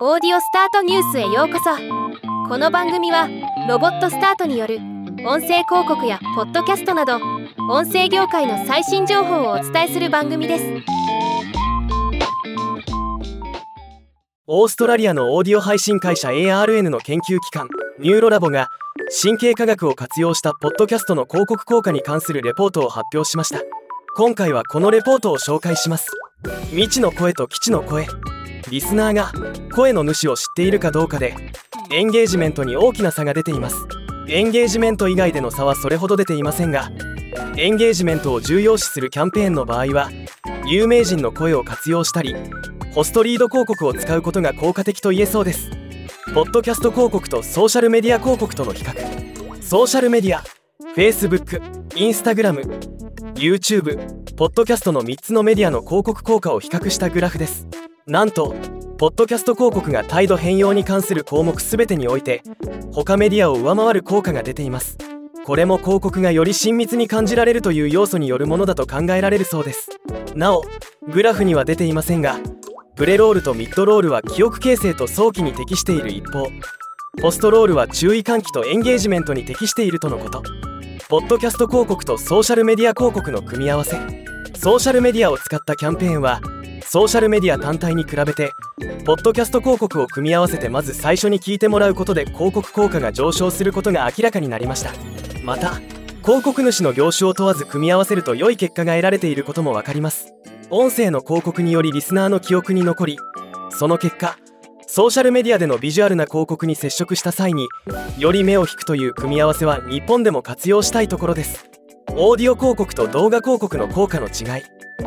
オーディオスタートニュースへようこそ。この番組はロボットスタートによる音声広告やポッドキャストなど音声業界の最新情報をお伝えする番組です。オーストラリアのオーディオ配信会社 ARN の研究機関 NeuroLab が神経科学を活用したポッドキャストの広告効果に関するレポートを発表しました。今回はこのレポートを紹介します。未知の声と基地の声。リスナーが声の主を知っているかどうかでエンゲージメントに大きな差が出ています。エンゲージメント以外での差はそれほど出ていませんがエンゲージメントを重要視するキャンペーンの場合は有名人の声を活用したりホストリード広告を使うことが効果的と言えそうです。ポッドキャスト広告とソーシャルメディア広告との比較。ソーシャルメディア Facebook、Instagram、YouTube、ポッドキャストの3つのメディアの広告効果を比較したグラフです。なんとポッドキャスト広告が態度変容に関する項目全てにおいて他メディアを上回る効果が出ています。これも広告がより親密に感じられるという要素によるものだと考えられるそうです。なおグラフには出ていませんがプレロールとミッドロールは記憶形成と早期に適している一方ポストロールは注意喚起とエンゲージメントに適しているとのこと。ポッドキャスト広告とソーシャルメディア広告の組み合わせ。ソーシャルメディアを使ったキャンペーンはソーシャルメディア単体に比べてポッドキャスト広告を組み合わせてまず最初に聞いてもらうことで広告効果が上昇することが明らかになりました。また広告主の業種を問わず組み合わせると良い結果が得られていることも分かります。音声の広告によりリスナーの記憶に残りその結果ソーシャルメディアでのビジュアルな広告に接触した際により目を引くという組み合わせは日本でも活用したいところです。オーディオ広告と動画広告の効果の違い。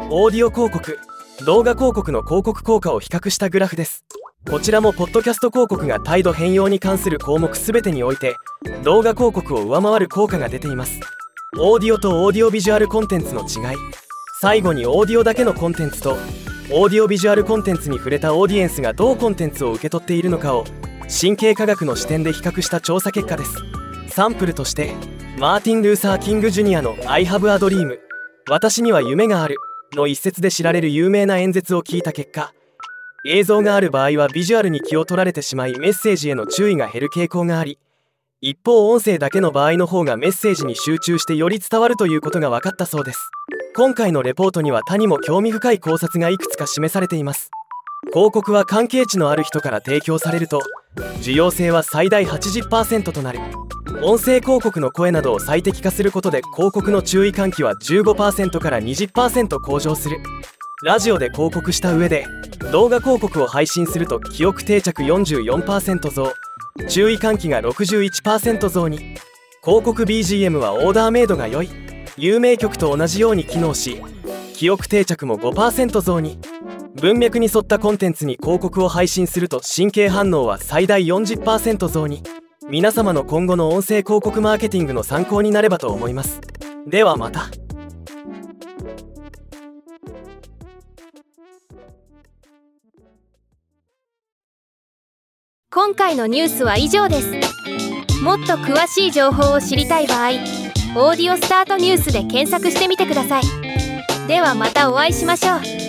オーディオ広告動画広告の広告効果を比較したグラフです。こちらもポッドキャスト広告が態度変容に関する項目全てにおいて動画広告を上回る効果が出ています。オーディオとオーディオビジュアルコンテンツの違い。最後にオーディオだけのコンテンツとオーディオビジュアルコンテンツに触れたオーディエンスがどうコンテンツを受け取っているのかを神経科学の視点で比較した調査結果です。サンプルとしてマーティン・ルーサー・キング・ジュニアの「I have a dream」私には夢がある。の一節で知られる有名な演説を聞いた結果映像がある場合はビジュアルに気を取られてしまいメッセージへの注意が減る傾向があり一方音声だけの場合の方がメッセージに集中してより伝わるということが分かったそうです。今回のレポートには他にも興味深い考察がいくつか示されています。広告は関係値のある人から提供されると需要性は最大80%となる。音声広告の声などを最適化することで広告の注意喚起は15%から20%向上する。ラジオで広告した上で動画広告を配信すると記憶定着44%増。注意喚起が61%増に。広告 BGM はオーダーメイドが良い。有名曲と同じように機能し記憶定着も5%増に。文脈に沿ったコンテンツに広告を配信すると神経反応は最大40%増に。皆様の今後の音声広告マーケティングの参考になればと思います。ではまた。今回のニュースは以上です。もっと詳しい情報を知りたい場合「オーディオスタートニュース」で検索してみてください。ではまたお会いしましょう。